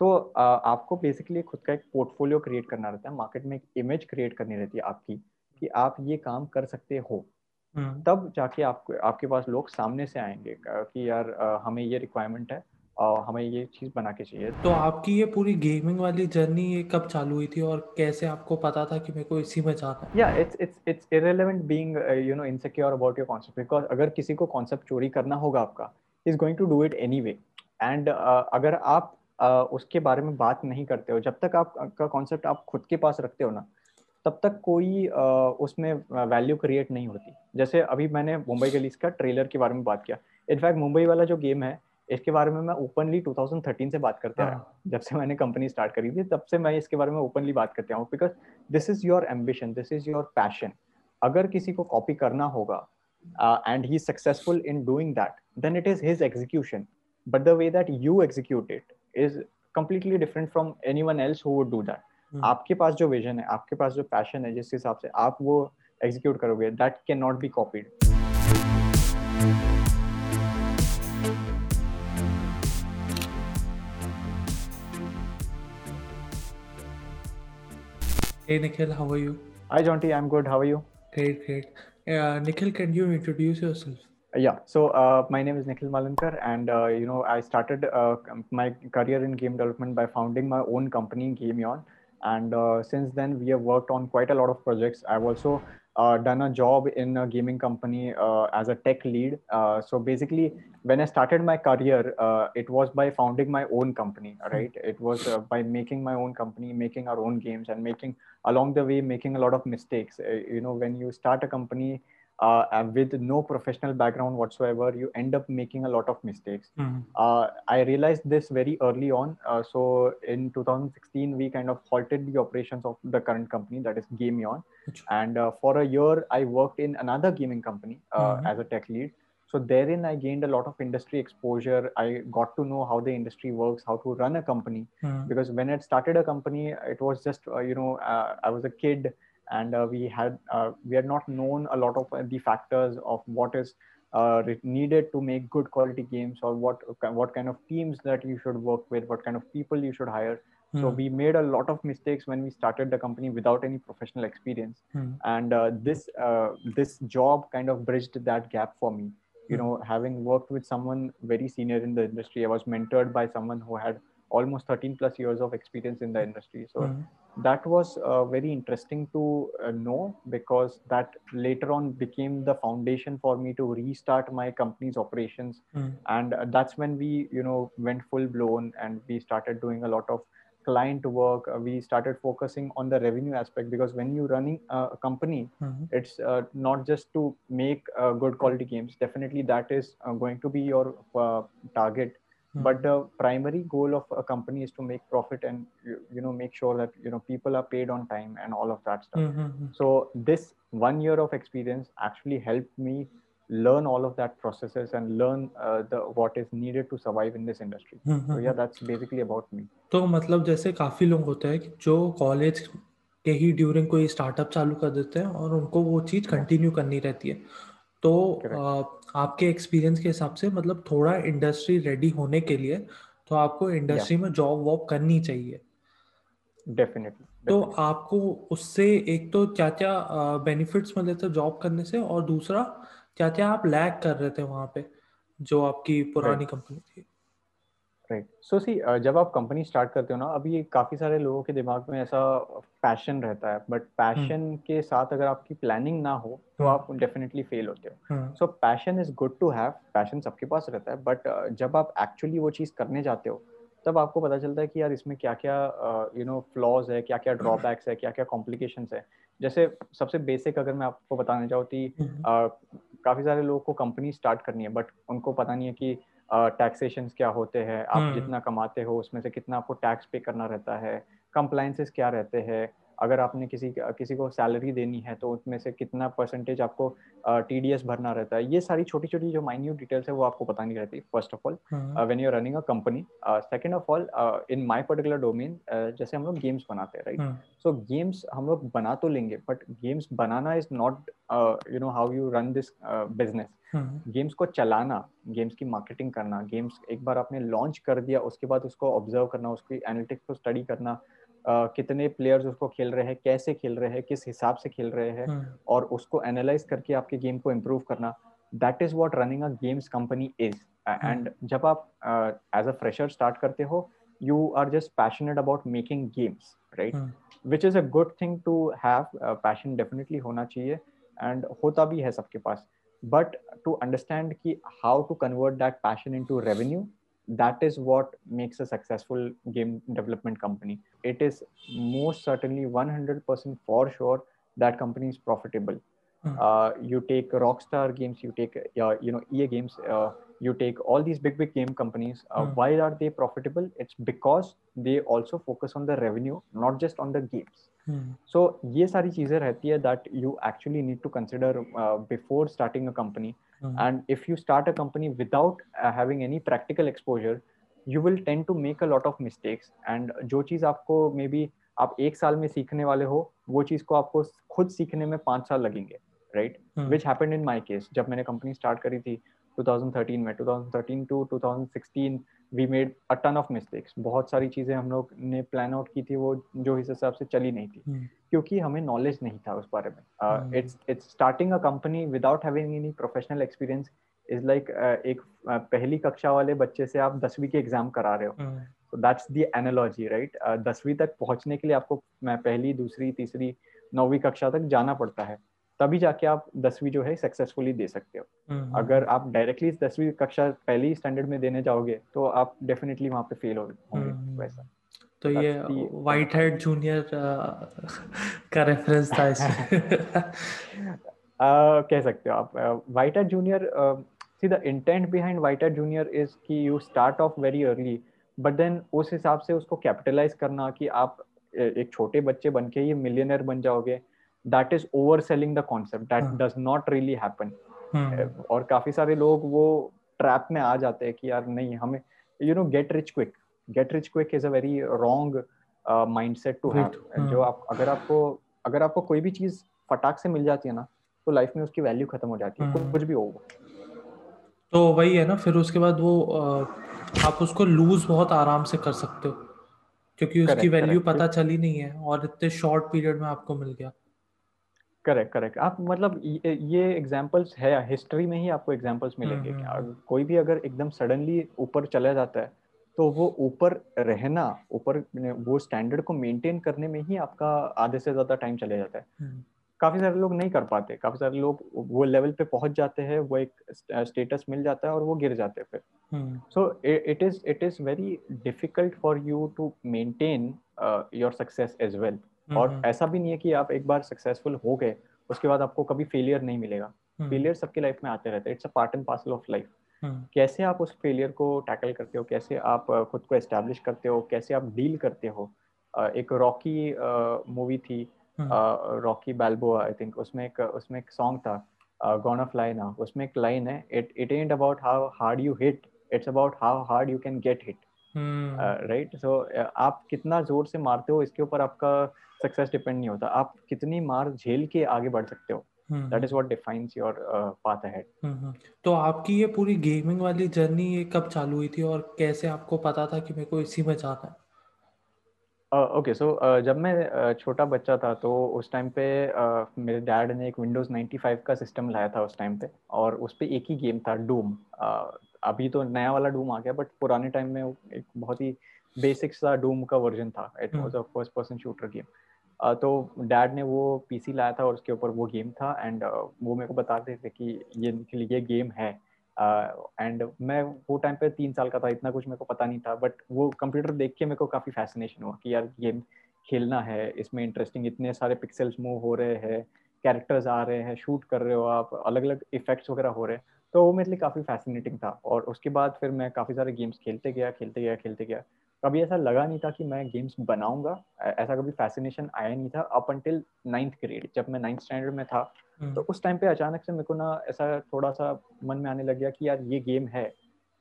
तो आपको बेसिकली खुद का एक पोर्टफोलियो क्रिएट करना रहता है मार्केट में एक इमेज क्रिएट करनी रहती है आपकी कि आप ये काम कर सकते हो। हम्म। तब जाके आपको आपके पास लोग सामने से आएँगे कि यार हमें ये रिक्वायरमेंट है और हमें ये चीज़ बना के चाहिए। तो आपकी ये पूरी गेमिंग वाली जर्नी ये कब चालू हुई थी और कैसे आपको पता था कि मेरे को इसी में जाना या it's it's it's irrelevant being you know insecure about your concept because अगर किसी को कॉन्सेप्ट चोरी करना होगा आपका is going to do it anyway and अगर आप उसके बारे में बात नहीं करते हो। जब तक आपका कॉन्सेप्ट आप खुद के पास रखते हो ना तब तक कोई उसमें वैल्यू क्रिएट नहीं होती। जैसे अभी मैंने मुंबई गलीज का ट्रेलर के बारे में बात किया। इनफैक्ट मुंबई वाला जो गेम है इसके बारे में मैं ओपनली 2013 से बात करते आया हाँ। जब से मैंने कंपनी स्टार्ट करी थी तब से मैं इसके बारे में ओपनली बात करते हूँ। Because this is your ambition this is your passion अगर किसी को कॉपी करना होगा and he successful in doing that then it is his execution but the way that you execute it is completely different from anyone else who would do that hmm. आपके पास जो vision है आपके पास जो passion है जिस हिसाब से आप वो एग्जीक्यूट करोगे that can not be copied Hey Nikhil, how are you? Hi Jonty, I'm good. How are you? Great, great. Uh, Nikhil, can you introduce yourself? Yeah so uh, my name is nikhil malankar and uh, you know i started uh, my career in game development by founding my own company gameon. And uh, since then we have worked on quite a lot of projects. I've also uh, done a job in a gaming company uh, as a tech lead. So basically when i started my career it was by founding my own company right? It was by making my own company making our own games and making along the way making a lot of mistakes. You know when you start a company uh, with no professional background whatsoever, you end up making a lot of mistakes. Mm-hmm. Uh, I realized this very early on. Uh, so in 2016, we kind of halted the operations of the current company, that is Gameon. And uh, for a year, I worked in another gaming company uh, mm-hmm. as a tech lead. So therein, I gained a lot of industry exposure. I got to know how the industry works, how to run a company. Mm-hmm. Because when I started a company, it was just uh, you know I was a kid and uh, we had uh, we had not known a lot of the factors of what is uh, needed to make good quality games or what what kind of teams that you should work with what kind of people you should hire mm. so hmm. we made a lot of mistakes when we started the company without any professional experience mm. and uh, this uh, this job kind of bridged that gap for me you mm. know having worked with someone very senior in the industry i was mentored by someone who had almost 13 plus years of experience in the industry. So hmm. that was uh, very interesting to uh, know because that later on became the foundation for me to restart my company's operations. Mm. and uh, that's when we you know went full blown and we started doing a lot of client work. Uh, we started focusing on the revenue aspect because when you're running a company mm-hmm. it's uh, not just to make uh, good quality games. Definitely that is going to be your target Hmm. but the primary goal of a company is to make profit and you, you, know make sure that you know people are paid on time and all of that stuff mm-hmm. so this one year of experience actually helped me learn all of that processes and learn uh, the what is needed to survive in this industry mm-hmm. so yeah that's basically about me तो मतलब जैसे काफी लोग होते हैं जो college के ही during कोई स्टार्टअप चालू कर देते हैं और उनको वो चीज कंटिन्यू करनी रहती है तो आ, आपके एक्सपीरियंस के हिसाब से मतलब थोड़ा इंडस्ट्री रेडी होने के लिए तो आपको इंडस्ट्री में जॉब वॉब करनी चाहिए। डेफिनेटली तो आपको उससे एक तो क्या क्या बेनिफिट्स मिले थे जॉब करने से और दूसरा क्या क्या आप लैक कर रहे थे वहाँ पे जो आपकी पुरानी कंपनी थी? राइट सो सी जब आप कंपनी स्टार्ट करते हो ना अभी काफ़ी सारे लोगों के दिमाग में ऐसा पैशन रहता है बट पैशन hmm. के साथ अगर आपकी प्लानिंग ना हो तो. आप डेफिनेटली फेल होते हो so passion is good to have passion सबके पास रहता है बट uh, जब आप एक्चुअली वो चीज़ करने जाते हो तब आपको पता चलता है कि यार इसमें क्या क्या यू नो फ्लॉज है क्या क्या ड्रॉबैक्स है क्या क्या कॉम्प्लिकेशंस है जैसे सबसे बेसिक अगर मैं आपको बताना चाहूँ कि uh, काफ़ी सारे लोगों को कंपनी स्टार्ट करनी है बट उनको पता नहीं है कि टैक्सेशन क्या होते हैं आप हम्म। जितना कमाते हो उसमें से कितना आपको टैक्स पे करना रहता है कंप्लाइंसेस क्या रहते हैं अगर आपने किसी किसी को सैलरी देनी है तो उसमें से कितना परसेंटेज आपको टी डी एस भरना रहता है ये सारी छोटी छोटी जो माइन्यूट डिटेल्स है वो आपको पता नहीं रहती first of all when you running a company second of all in my particular domain जैसे हम लोग गेम्स बनाते हैं राइट सो गेम्स हम लोग बना तो लेंगे but games banana is not you know how you run this business games को चलाना गेम्स की मार्केटिंग करना गेम्स एक बार आपने लॉन्च कर दिया उसके बाद उसको ऑब्ज़र्व करना उसकी एनालिटिक्स को स्टडी करना Uh, कितने प्लेयर्स उसको खेल रहे हैं कैसे खेल रहे हैं किस हिसाब से खेल रहे हैं hmm. और उसको एनालाइज करके आपके गेम को इम्प्रूव करना। That is what running a games company is and जब आप एज अ फ्रेशर स्टार्ट करते हो you are just passionate about making games right which is a good thing to have passion definitely होना चाहिए and होता भी है सबके पास। But to understand understand how to convert that passion into revenue that is what makes a successful game development company it is most certainly 100% for sure that company is profitable mm. uh, you take rockstar games you take uh, you know ea games uh, you take all these big big game companies uh, mm. why are they profitable it's because they also focus on the revenue not just on the games सो ये सारी चीजें रहती है that you actually need to consider before starting a company and if you start a company without having any practical exposure you will tend to make a lot of mistakes and जो चीज़ आपको may be आप एक साल में सीखने वाले हो वो चीज़ को आपको खुद सीखने में पाँच साल लगेंगे right which happen in my case जब मैंने कंपनी स्टार्ट करी थी 2013 में 2013 to 2016 we made a ton of mistakes बहुत सारी चीज़ें हम लोग ने प्लान आउट की थी वो जो इस हिसाब से चली नहीं थी। hmm. क्योंकि हमें नॉलेज नहीं था उस बारे में। It's it's starting a company without having any professional experience is like एक uh, पहली कक्षा वाले बच्चे से आप दसवीं के एग्ज़ाम करा रहे हो। तो दैट्स द एनालॉजी राइट दसवीं तक पहुँचने के लिए आपको मैं पहली दूसरी तीसरी नौवीं कक्षा तक जाना पड़ता है। तभी जाके आप दसवीं जो है सक्सेसफुली दे सकते हो। हम्म, अगर हम्म। आप डायरेक्टली दसवीं कक्षा पहली स्टैंडर्ड में देने जाओगे तो आप डेफिनेटली वहाँ पे फेल होंगे हम्म, वैसा। तो ये व्हाइट हेड जूनियर का रेफरेंस था इसमें कह सकते हो आप। WhiteHat Junior see the intent behind WhiteHat Junior is कि you start off very early but then उस हिसाब से उसको कैपिटलाइज करना कि आप एक छोटे बच्चे बन के ये मिलियनर बन जाओगे। That is over selling the concept that does not really happen और काफ़ी सारे लोग वो ट्रैप में आ जाते हैं कि यार नहीं हमें you know get rich quick get rich quick is a very wrong mindset to have जो आप अगर आपको अगर आपको कोई भी चीज़ फटाक से मिल जाती है ना तो लाइफ में उसकी वैल्यू खत्म हो जाती है। hmm. कुछ भी हो। तो वही है ना फिर उसके बाद वो आप उसको लूज बहुत आराम से कर सकते हो। क्योंकि उसकी वैल्यू पता चली नहीं है और इतने शॉर्ट पीरियड में आपको मिल गया। करेक्ट करेक्ट आप मतलब ये एग्जांपल्स है हिस्ट्री में ही आपको एग्जांपल्स मिलेंगे। हम्म, हम्म, हम्म। कोई भी अगर एकदम सडनली ऊपर चला जाता है तो वो ऊपर रहना ऊपर वो स्टैंडर्ड को मेंटेन करने में ही आपका आधे से ज़्यादा टाइम चले जाता है। काफ़ी सारे लोग नहीं कर पाते। काफ़ी सारे लोग वो लेवल पे पहुँच जाते हैं वो एक स्टेटस मिल जाता है और वो गिर जाते हैं फिर। So it is it is very difficult for you to maintain your success as well और हम्म। ऐसा भी नहीं है कि आप एक बार सक्सेसफुल हो गए उसके बाद आपको कभी फेलियर नहीं मिलेगा। फेलियर हम्म। सबकी लाइफ में आते रहते हैं it's a part and parcel of life कैसे आप उस फेलियर को टैकल करते हो कैसे आप खुद को एस्टेब्लिश करते हो कैसे आप डील करते हो? एक रॉकी मूवी थी रॉकी बैल्बोआ आई थिंक उसमें एक उसमें एक सॉन्ग था गॉन ऑफ़ लाइन उसमें एक लाइन है it it ain't about how hard you hit it's about how hard you can get hit right so आप कितना ज़ोर से मारते हो इसके ऊपर आपका सक्सेस डिपेंड नहीं होता। आप कितनी मार झेल के आगे बढ़ सकते हो। That is what defines your path ahead तो आपकी ये पूरी गेमिंग वाली जर्नी ये कब चालू हुई थी और कैसे आपको पता था कि मेरे को इसी में जाना है? Okay uh, so okay, so, uh, जब मैं uh, छोटा बच्चा था तो उस टाइम पे मेरे डैड ने एक विंडोज़ 95 का सिस्टम लाया था उस टाइम पे और उस पे एक ही गेम था डूम अभी तो नया वाला डूम आ गया बट पुराने टाइम में एक बहुत ही बेसिक सा डूम का वर्जन था। It was a first person shooter game तो डैड ने वो पीसी लाया था और उसके ऊपर वो गेम था एंड वो मेरे को बताते थे कि ये ये गेम है। एंड uh, मैं वो टाइम पे तीन साल का था इतना कुछ मेरे को पता नहीं था बट वो कंप्यूटर देख के मेरे को काफ़ी फैसिनेशन हुआ कि यार गेम खेलना है इसमें इंटरेस्टिंग इतने सारे पिक्सल्स मूव हो रहे हैं कैरेक्टर्स आ रहे हैं शूट कर रहे हो आप अलग अलग इफेक्ट्स वगैरह हो रहे हैं। तो वो मेरे लिए काफ़ी फैसिनेटिंग था और उसके बाद फिर मैं काफ़ी सारे गेम्स खेलते गया खेलते गया खेलते गया। कभी ऐसा लगा नहीं था कि मैं गेम्स बनाऊँगा ऐसा कभी फैसिनेशन आया नहीं था अप अंटिल नाइन्थ ग्रेड जब मैं नाइन्थ स्टैंडर्ड में था हम्म। तो उस टाइम पे अचानक से मेरे को ना ऐसा थोड़ा सा मन में आने लग गया कि यार ये गेम है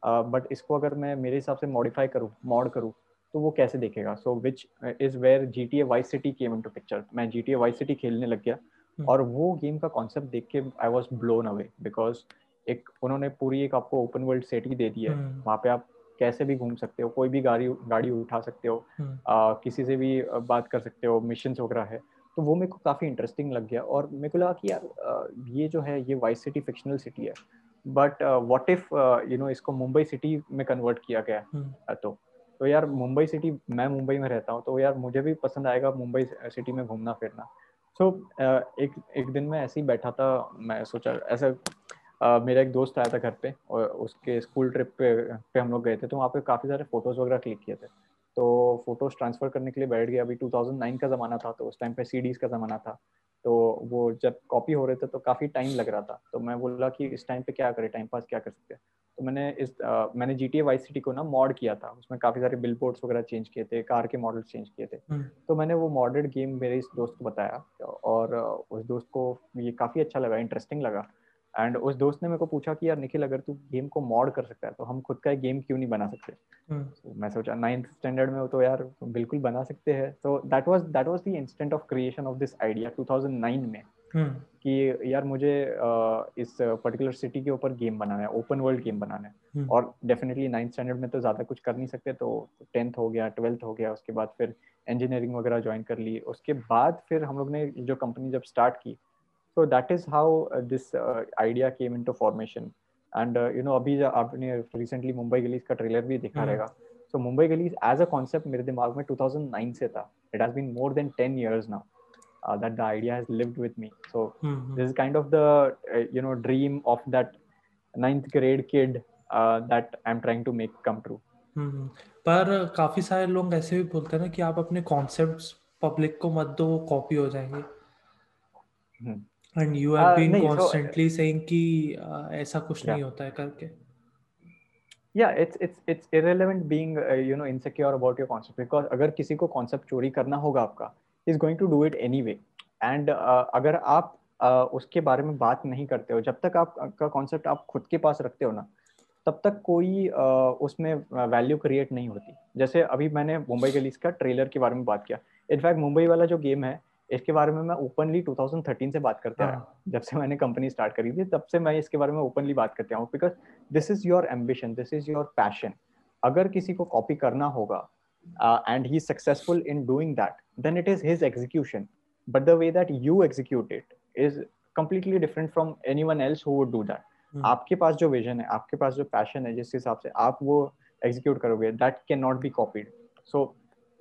बट इसको अगर मैं मेरे हिसाब से मॉडिफाई करूँ मॉड करूँ तो वो कैसे देखेगा so which is where G T A Vice City came into picture मैं G T A Vice City खेलने लग गया हम्म। और वो गेम का कॉन्सेप्ट देख के I was blown away because एक उन्होंने पूरी एक आपको ओपन वर्ल्ड सिटी दे दी है हम्म। वहाँ पे आप कैसे भी घूम सकते हो कोई भी गाड़ी गाड़ी उठा सकते हो हम्म। आ, किसी से भी बात कर सकते हो मिशन वगैरह है तो वो मेरे को काफ़ी इंटरेस्टिंग लग गया और मेरे को लगा कि यार ये जो है ये वाइस सिटी फिक्शनल सिटी है but what if you know इसको मुंबई सिटी में कन्वर्ट किया गया uh, तो तो यार मुंबई सिटी मैं मुंबई में रहता हूँ तो यार मुझे भी पसंद आएगा मुंबई सिटी में घूमना फिरना सो so, uh, एक एक दिन में ऐसे ही बैठा था मैं सोचा ऐसा uh, मेरा एक दोस्त आया था घर पे और उसके स्कूल ट्रिप पे पे हम लोग गए थे तो वहाँ पे काफ़ी सारे फ़ोटोज़ वगैरह क्लिक किए थे। तो फ़ोटोज़ ट्रांसफ़र करने के लिए बैठ गया। अभी 2009 का ज़माना था तो उस टाइम पे सीडीज़ का ज़माना था। तो वो जब कॉपी हो रहे थे तो काफ़ी टाइम लग रहा था। तो मैं बोला कि इस टाइम पे क्या करें? टाइम पास क्या कर सकते हैं? तो मैंने इस आ, मैंने जी टी सिटी को ना मॉड किया था। उसमें काफ़ी सारे बिल बोर्ड्स वगैरह चेंज किए थे कार के मॉडल चेंज किए थे। हम्म। तो मैंने वो मॉडर्ड गेम मेरे इस दोस्त को बताया और उस दोस्त को ये काफ़ी अच्छा लगा इंटरेस्टिंग लगा। एंड उस दोस्त ने मेरे को पूछा कि यार निखिल अगर तू गेम को मॉड कर सकता है तो हम खुद का एक गेम क्यों नहीं बना सकते hmm. so, मैं सोचा नाइन्थ स्टैंडर्ड में हो तो यार बिल्कुल बना सकते हैं तो that was that was the instant of creation of this idea 2009 में hmm. कि यार मुझे इस पर्टिकुलर सिटी के ऊपर गेम बनाना है ओपन वर्ल्ड गेम बनाना है hmm. और डेफिनेटली नाइन्थ स्टैंडर्ड में तो ज़्यादा कुछ कर नहीं सकते तो टेंथ हो गया ट्वेल्थ हो गया उसके बाद फिर इंजीनियरिंग वगैरह ज्वाइन कर ली उसके बाद फिर हम लोग ने जो कंपनी जब स्टार्ट की so that is how uh, this uh, idea came into formation and uh, you know अभी आपने recently मुंबई गलीज का ट्रेलर भी देखा hmm. रहेगा so Mumbai गलीज as a concept मेरे दिमाग में 2009 से था it has been more than 10 years now uh, that the idea has lived with me so mm-hmm. this is kind of the uh, you know dream of that ninth grade kid uh, that I'm trying to make come true hmm. पर काफ़ी सारे लोग ऐसे भी बोलते हैं ना कि आप अपने कॉन्सेप्ट्स पब्लिक को मत दो कॉपी हो जाएँगे hmm. And you have been constantly saying कि ऐसा कुछ नहीं होता है करके। Yeah it's it's it's irrelevant being uh, you know insecure about your concept because अगर किसी को concept चोरी करना होगा आपका is going to do it anyway. And uh, अगर आप uh, उसके बारे में बात नहीं करते हो जब तक आप का कॉन्सेप्ट आप खुद के पास रखते हो ना तब तक कोई uh, उसमें वैल्यू क्रिएट नहीं होती। जैसे अभी मैंने मुंबई गलीस का ट्रेलर के बारे में बात किया। इनफैक्ट मुंबई वाला जो गेम है इसके बारे में मैं ओपनली 2013 से बात करते आया हाँ। जब से मैंने कंपनी स्टार्ट करी थी तब से मैं इसके बारे में ओपनली बात करते हूँ। Because this is your ambition this is your passion अगर किसी को कॉपी करना होगा and he successful in doing that then it is his execution but the way that you execute it is completely different from anyone else who would do that. Hmm. आपके पास जो vision है आपके पास जो passion है जिस हिसाब से आप वो एग्जीक्यूट करोगे that can not be copied so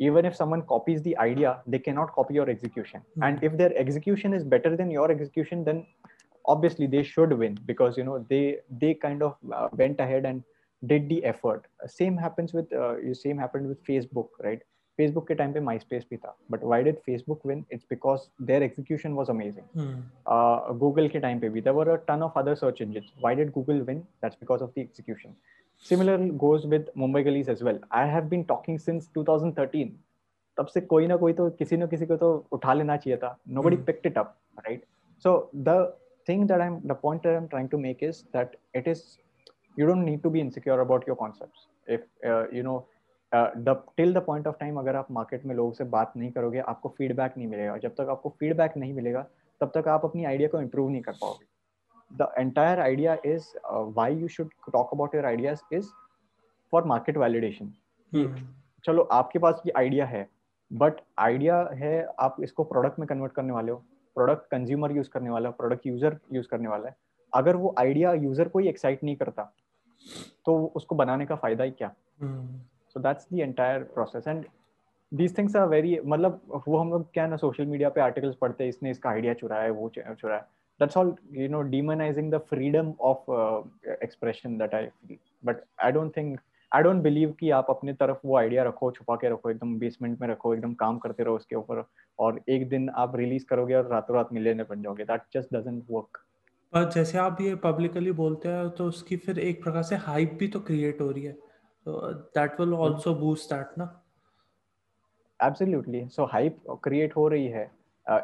even if someone copies the idea they cannot copy your execution. Hmm. And if their execution is better than your execution then obviously they should win because you know they they kind of uh, went ahead and did the effort. Same happens with uh, same happened with facebook right? Facebook ke time pe myspace bhi tha. But why did facebook win? It's because their execution was amazing. Hmm. Uh, google ke time pe bhi. There were a ton of other search engines. Why did google win? That's because of the execution. Similar goes with Mumbai Gullies as well I have been talking since 2013 तब से कोई ना कोई तो किसी ना किसी को तो उठा लेना चाहिए था। Nobody picked it up right so the thing that I am the point I am trying to make is that it is you don't need to be insecure about your concept if you know till the point of time अगर आप market में लोगों से बात नहीं करोगे आपको feedback नहीं मिलेगा। जब तक आपको फीडबैक नहीं मिलेगा तब तक आप अपनी आइडिया को इम्प्रूव नहीं कर पाओगे। The entire idea is uh, why you should talk about your ideas is for market validation. Hmm. चलो आपके पास ये आइडिया है बट आइडिया है आप इसको प्रोडक्ट में कन्वर्ट करने वाले हो प्रोडक्ट कंज्यूमर यूज़ करने वाला प्रोडक्ट यूज़र यूज़ करने वाला है। अगर वो आइडिया यूज़र को ही एक्साइट नहीं करता तो उसको बनाने का फ़ायदा ही क्या? So that's the entire process and these things are very मतलब वो हम लोग क्या ना सोशल मीडिया पे आर्टिकल्स पढ़ते हैं इसने इसका आइडिया चुराया है वो चुराया है। That's all you know demonizing the freedom of uh, expression that i feel. But i don't think I don't believe कि आप अपने तरफ़ वो आइडिया रखो छुपा के रखो एकदम बेसमेंट में रखो एकदम काम करते रहो उसके ऊपर और एक दिन आप रिलीज़ करोगे और रातों रात मिलियनर बन जाओगे। दैट जस्ट डजंट वर्क पर जैसे आप ये पब्लिकली बोलते हैं तो उसकी फिर एक प्रकार से हाइप भी तो क्रिएट हो रही है। so that will also boost that na absolutely so hype create हो रही है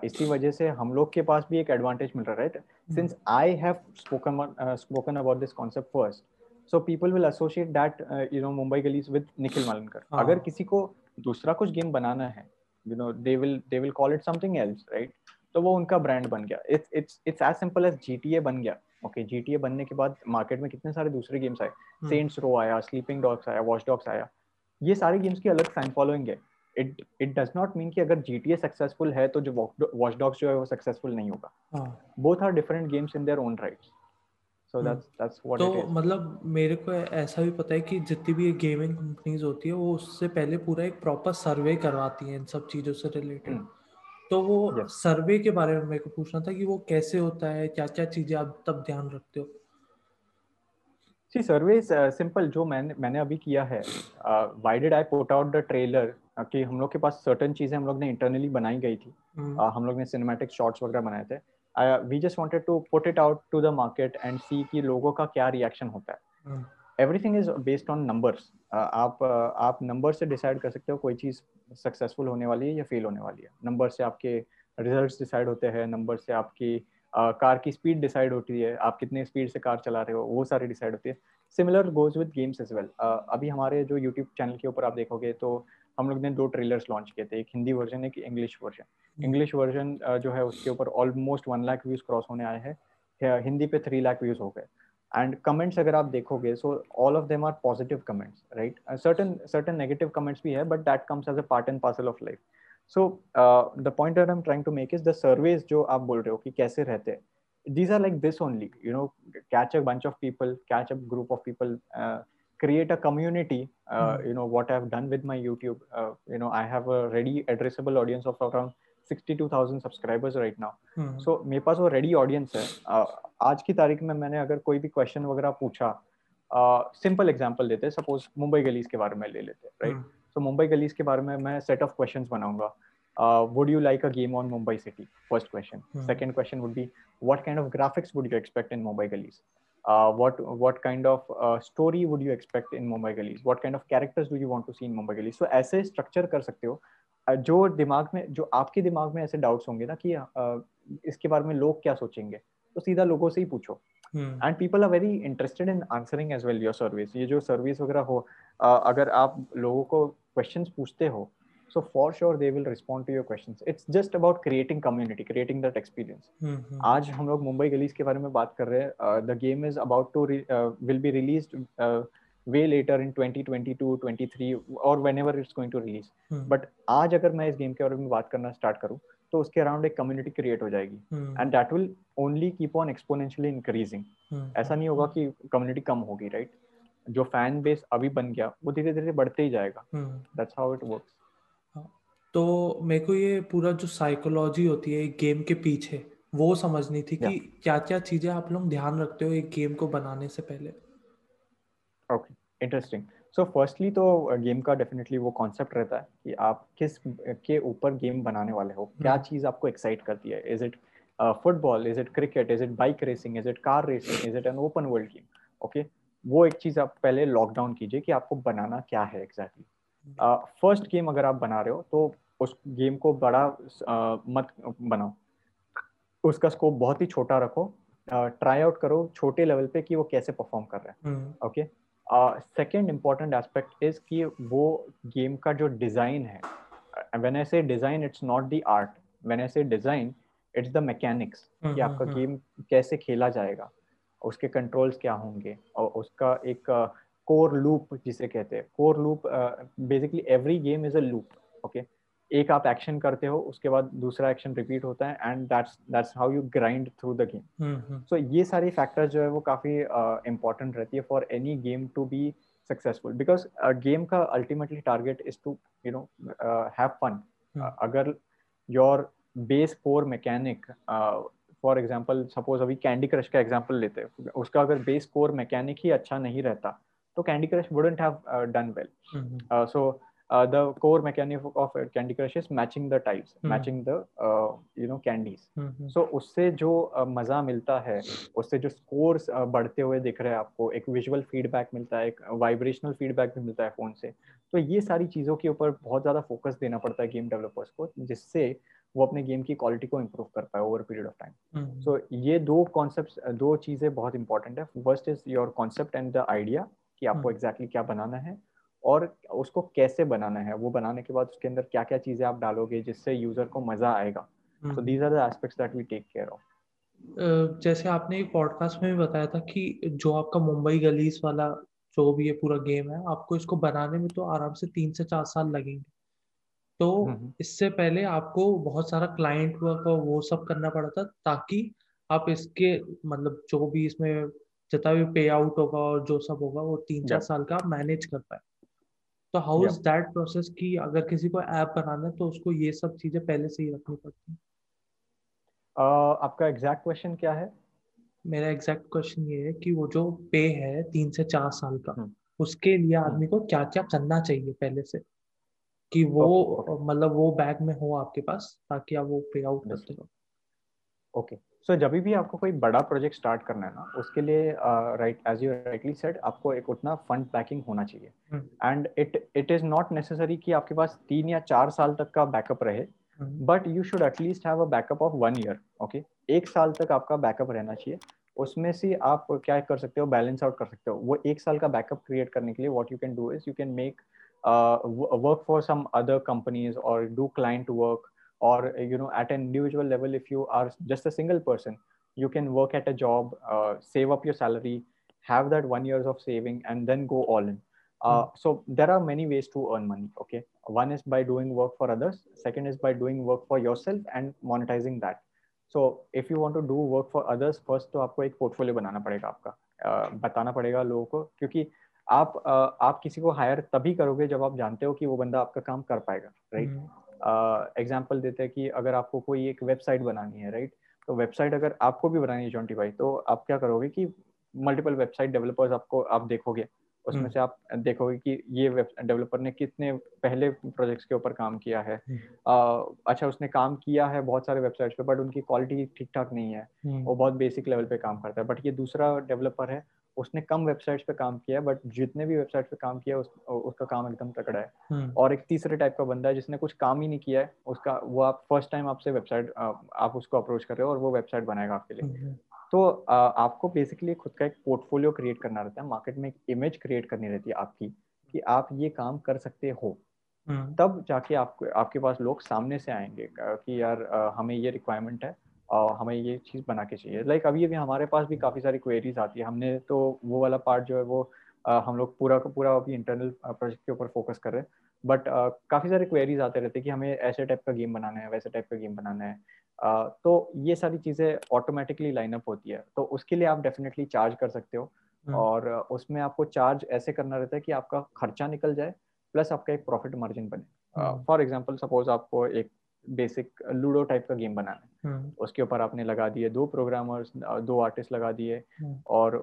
इसी वजह से हम लोग के पास भी एक एडवांटेज मिल रहा है right since I have spoken spoken about this concept first so people will associate that you know Mumbai Gullies with Nikhil Malankar अगर किसी को दूसरा कुछ गेम बनाना है you know they will they will call it something else right तो वो उनका ब्रांड बन गया। It's it's it's as simple as GTA बन गया। ओके okay, जीटीए बनने के बाद मार्केट में कितने सारे दूसरे गेम्स आए? सेंट्स रो आया स्लीपिंग डॉग्स आया वॉच डॉग्स आया। ये सारे गेम्स की अलग फ़ैन फॉलोइंग है। It it does not mean कि अगर जीटीए सक्सेसफुल है तो जो वॉच डॉग्स जो है वो सक्सेसफुल नहीं होगा। Both are different games in their own rights so that's that's what तो मतलब मेरे को ऐसा भी पता है कि जितनी भी गेमिंग कंपनीज़ होती है वो उससे पहले पूरा एक प्रॉपर सर्वे करवाती हैं इन सब चीज़ों से रिलेटेड hmm. तो वो. सर्वे के बारे में मेरे को पूछना था कि वो कैसे होता है क्या क्या चीज़ें आप तब ध्यान रखते हो? सी सर्वे सिंपल जो मैंने मैंने अभी किया है why did I put out the trailer कि हम लोग के पास सर्टन चीज़ें हम लोग ने इंटरनली बनाई गई थी। Hmm. uh, हम लोग ने सिनेमैटिक शॉट्स वगैरह बनाए थे। We just wanted to put it out to the market and see कि लोगों का क्या रिएक्शन होता है। Everything is based on numbers आप uh, आप नंबर से डिसाइड कर सकते हो कोई चीज़ सक्सेसफुल होने वाली है या फेल होने वाली है। नंबर से आपके रिजल्ट्स डिसाइड होते हैं नंबर से आपकी कार की स्पीड डिसाइड होती है आप कितने स्पीड से कार चला रहे हो वो सारी डिसाइड होती है। Similar goes with games as well अभी हमारे जो यूट्यूब चैनल के ऊपर आप देखोगे तो हम लोग ने दो ट्रेलर्स लॉन्च किए थे एक हिंदी वर्जन एक इंग्लिश वर्जन इंग्लिश वर्जन जो है उसके ऊपर almost one lakh views cross होने आए हैं। हिंदी पे थ्री लाख व्यूज़ हो गए। एंड कमेंट्स अगर आप देखोगे so all of them are positive comments right certain certain negative comments भी है but that comes as a part and parcel of life so the point I am trying to make is the surveys जो आप बोल रहे हो कि कैसे रहते हैं these are like this only you know catch a bunch of people catch a group of people create a community you know what have done with my YouTube you know I have a ready addressable audience of around sixty two thousand subscribers right now so मेरे पास वो ready audience है। Uh, आज की तारीख में मैंने अगर कोई भी क्वेश्चन वगैरह पूछा uh, सिंपल एग्ज़ाम्पल देते सपोज़ मुंबई गलीज के बारे में ले लेते हैं right right? Hmm. So Mumbai Gullies के बारे में मैं सेट ऑफ़ क्वेश्चंस बनाऊँगा uh, would you like a game on Mumbai City? First question. Hmm. Second question would be, what kind of graphics would you expect in Mumbai Gullies? uh, what what kind of uh, story would you expect in Mumbai Gullies? What kind of characters do you want to see in Mumbai Gullies? So ऐसे structure कर सकते हो जो दिमाग में जो आपके दिमाग में ऐसे डाउट्स होंगे ना कि uh, इसके बारे में लोग क्या सोचेंगे तो सीधा लोगों से ही पूछो and people are very interested in answering as well your service ये जो सर्विस वगैरह हो uh, अगर आप लोगों को क्वेश्चंस पूछते हो so for sure they will respond to your questions it's just about creating community creating that experience mm-hmm. आज हम लोग मुंबई गलीज के बारे में बात कर रहे हैं the game is about to re, uh, will be released uh, way later in 2022 23 or whenever it's going to release hmm. but आज अगर मैं इस गेम के बारे में बात करना स्टार्ट करूँ तो उसके अराउंड एक कम्युनिटी क्रिएट हो जाएगी and that will only keep on exponentially increasing ऐसा नहीं होगा कि कम्युनिटी कम होगी राइट right? जो फ़ैन बेस अभी बन गया वो धीरे धीरे बढ़ते ही जाएगा। दैट्स हाउ इट वर्क्स तो मेरे को ये पूरा जो साइकोलॉजी होती है गेम के पीछे वो समझनी थी कि क्या क्या चीज़ें आप लोग ध्यान रखते हो एक गेम को बनाने से पहले? ओके इंटरेस्टिंग सो फर्स्टली तो गेम का डेफिनेटली वो कॉन्सेप्ट रहता है कि आप किस के ऊपर गेम बनाने वाले हो क्या hmm. चीज़ आपको एक्साइट करती है? Is it football is it cricket is it bike racing is it car racing is it an open world game okay वो एक चीज़ आप पहले लॉकडाउन कीजिए कि आपको बनाना क्या है एग्जैक्टली फ़र्स्ट गेम अगर आप बना रहे हो तो उस गेम को बड़ा uh, मत बनाओ। उसका स्कोप बहुत ही छोटा रखो। ट्राई uh, आउट करो छोटे लेवल पे कि वो कैसे परफॉर्म कर रहे हैं। Okay second important aspect is कि वो गेम का जो डिज़ाइन है when I say design it's not the art when I say design it's the mechanics कि आपका गेम कैसे खेला जाएगा। उसके कंट्रोल्स क्या होंगे? और उसका एक कोर लूप जिसे कहते हैं। Core loop basically every game is a loop okay एक आप एक्शन करते हो उसके बाद दूसरा एक्शन रिपीट होता है and that's that's how you grind through the game so ये सारी फैक्टर्स जो है वो काफ़ी इंपॉर्टेंट uh, रहती है for any game to be successful because game का ultimately target is to you know have fun अगर your base core mechanic for example suppose अभी कैंडी क्रश का एग्ज़ाम्पल लेते हैं उसका अगर बेस कोर मैकेनिक ही अच्छा नहीं रहता तो Candy Crush wouldn't have done well so uh, the core mechanic of Candy Crush is matching the tiles, mm-hmm. matching the uh, you know candies. Mm-hmm. So उससे जो uh, मज़ा मिलता है उससे जो स्कोर्स uh, बढ़ते हुए दिख रहे हैं आपको एक विजुअल फीडबैक मिलता है एक वाइब्रेशनल फीडबैक भी मिलता है फ़ोन से तो ये सारी चीज़ों के ऊपर बहुत ज़्यादा फोकस देना पड़ता है गेम डेवलपर्स को जिससे वो अपने गेम की क्वालिटी को इम्प्रूव कर पाए over period of time so ये दो कॉन्सेप्ट दो चीज़ें बहुत इंपॉर्टेंट है। First is your concept and the idea कि आपको एग्जैक्टली exactly क्या बनाना है और उसको कैसे बनाना है। वो बनाने के बाद उसके अंदर क्या क्या चीज़ें आप डालोगे जिससे यूज़र को मज़ा आएगा। So these are the aspects that we take care of जैसे आपने एक पॉडकास्ट में भी बताया था कि जो आपका मुंबई गलीस वाला जो भी ये पूरा गेम है आपको इसको बनाने में तो आराम से तीन से चार साल लगेंगे। तो। इससे पहले आपको बहुत सारा क्लाइंट वर्क और वो सब करना पड़ा था ताकि आप इसके मतलब जो भी इसमें जितना भी पे आउट होगा और जो सब होगा वो तीन चार साल का मैनेज कर पाए तो हाउ इज़ दैट प्रोसेस कि अगर किसी को ऐप बनाना है तो उसको ये सब चीज़ें पहले से ही रखनी पड़ती है uh, आपका एग्जैक्ट क्वेश्चन क्या है मेरा एग्जैक्ट क्वेश्चन ये है कि वो जो पे है तीन से चार साल का. उसके लिए। आदमी को क्या क्या करना चाहिए पहले से कि वो okay, मतलब वो बैग में हो आपके पास ताकि आप वो पे आउट कर सको ओके सो जब भी आपको कोई बड़ा प्रोजेक्ट स्टार्ट करना है ना उसके लिए right as you rightly said आपको एक उतना फंड पैकिंग होना चाहिए। And it it is not necessary कि आपके पास तीन या चार साल तक का बैकअप रहे। But you should at least have a backup of one year okay एक साल तक आपका बैकअप रहना चाहिए। उसमें से आप क्या कर सकते हो बैलेंस आउट कर सकते हो। वो एक साल का बैकअप क्रिएट करने के लिए what you can do is you can make Work for some other companies और do client work or uh, you know at an individual level if you are just a single person you can work at a job uh, save up your salary have that one years of saving and then go all in uh, mm. so there are many ways to earn money okay one is by doing work for others second is by doing work for yourself and monetizing that so if you want to do work for others first तो आपको एक portfolio बनाना पड़ेगा आपका uh, बताना पड़ेगा लोगों को क्योंकि आप आप किसी को हायर तभी करोगे जब आप जानते हो कि वो बंदा आपका काम कर पाएगा राइट. एग्ज़ाम्पल uh, देते हैं कि अगर आपको कोई एक वेबसाइट बनानी है राइट तो वेबसाइट अगर आपको भी बनानी है जॉन्टी भाई तो आप क्या करोगे कि मल्टीपल वेबसाइट डेवलपर्स आपको आप देखोगे उसमें हम्म। से आप देखोगे कि ये वेब डेवलपर ने कितने पहले प्रोजेक्ट्स के ऊपर काम किया है आ, हम्म। अच्छा उसने काम किया है बहुत सारे वेबसाइट्स पे बट उनकी क्वालिटी ठीक ठाक नहीं है हम्म। वो बहुत बेसिक लेवल पे काम करता है बट ये दूसरा डेवलपर है उसने कम वेबसाइट्स पे काम किया बट जितने भी वेबसाइट पे काम किया उस, उसका काम एकदम तकड़ा है हम्म। और एक तीसरे टाइप का बंदा है जिसने कुछ काम ही नहीं किया है उसका वो आप फ़र्स्ट टाइम आपसे वेबसाइट आप उसको अप्रोच कर रहे हो और वो वेबसाइट बनाएगा आपके लिए हम्म, हम्म। तो आपको बेसिकली खुद का एक पोर्टफोलियो क्रिएट करना रहता है मार्केट में एक इमेज क्रिएट करनी रहती है आपकी कि आप ये काम कर सकते हो तब जाके आपको आपके पास लोग सामने से आएँगे कि यार हमें ये रिक्वायरमेंट है हमें ये चीज़ बना के चाहिए। लाइक अभी अभी हमारे पास भी काफ़ी सारी क्वेरीज आती है। हमने तो वो वाला पार्ट जो है वो हम लोग पूरा का पूरा अभी इंटरनल प्रोजेक्ट के ऊपर फोकस कर रहे हैं। बट uh, काफ़ी सारे क्वेरीज आते रहते हैं कि हमें ऐसे टाइप का गेम बनाना है वैसे टाइप का गेम बनाना है। uh, तो ये सारी चीज़ें ऑटोमेटिकली लाइनअप होती है। तो उसके लिए आप डेफिनेटली चार्ज कर सकते हो। हम्म। और उसमें आपको चार्ज ऐसे करना रहता है कि आपका खर्चा निकल जाए प्लस आपका एक प्रॉफिट मार्जिन बने। फॉर एग्ज़ाम्पल सपोज़ आपको एक बेसिक लूडो टाइप का गेम बनाना है। हम्म। उसके ऊपर आपने लगा दिए दो प्रोग्रामर्स दो आर्टिस्ट लगा दिए हम्म। और,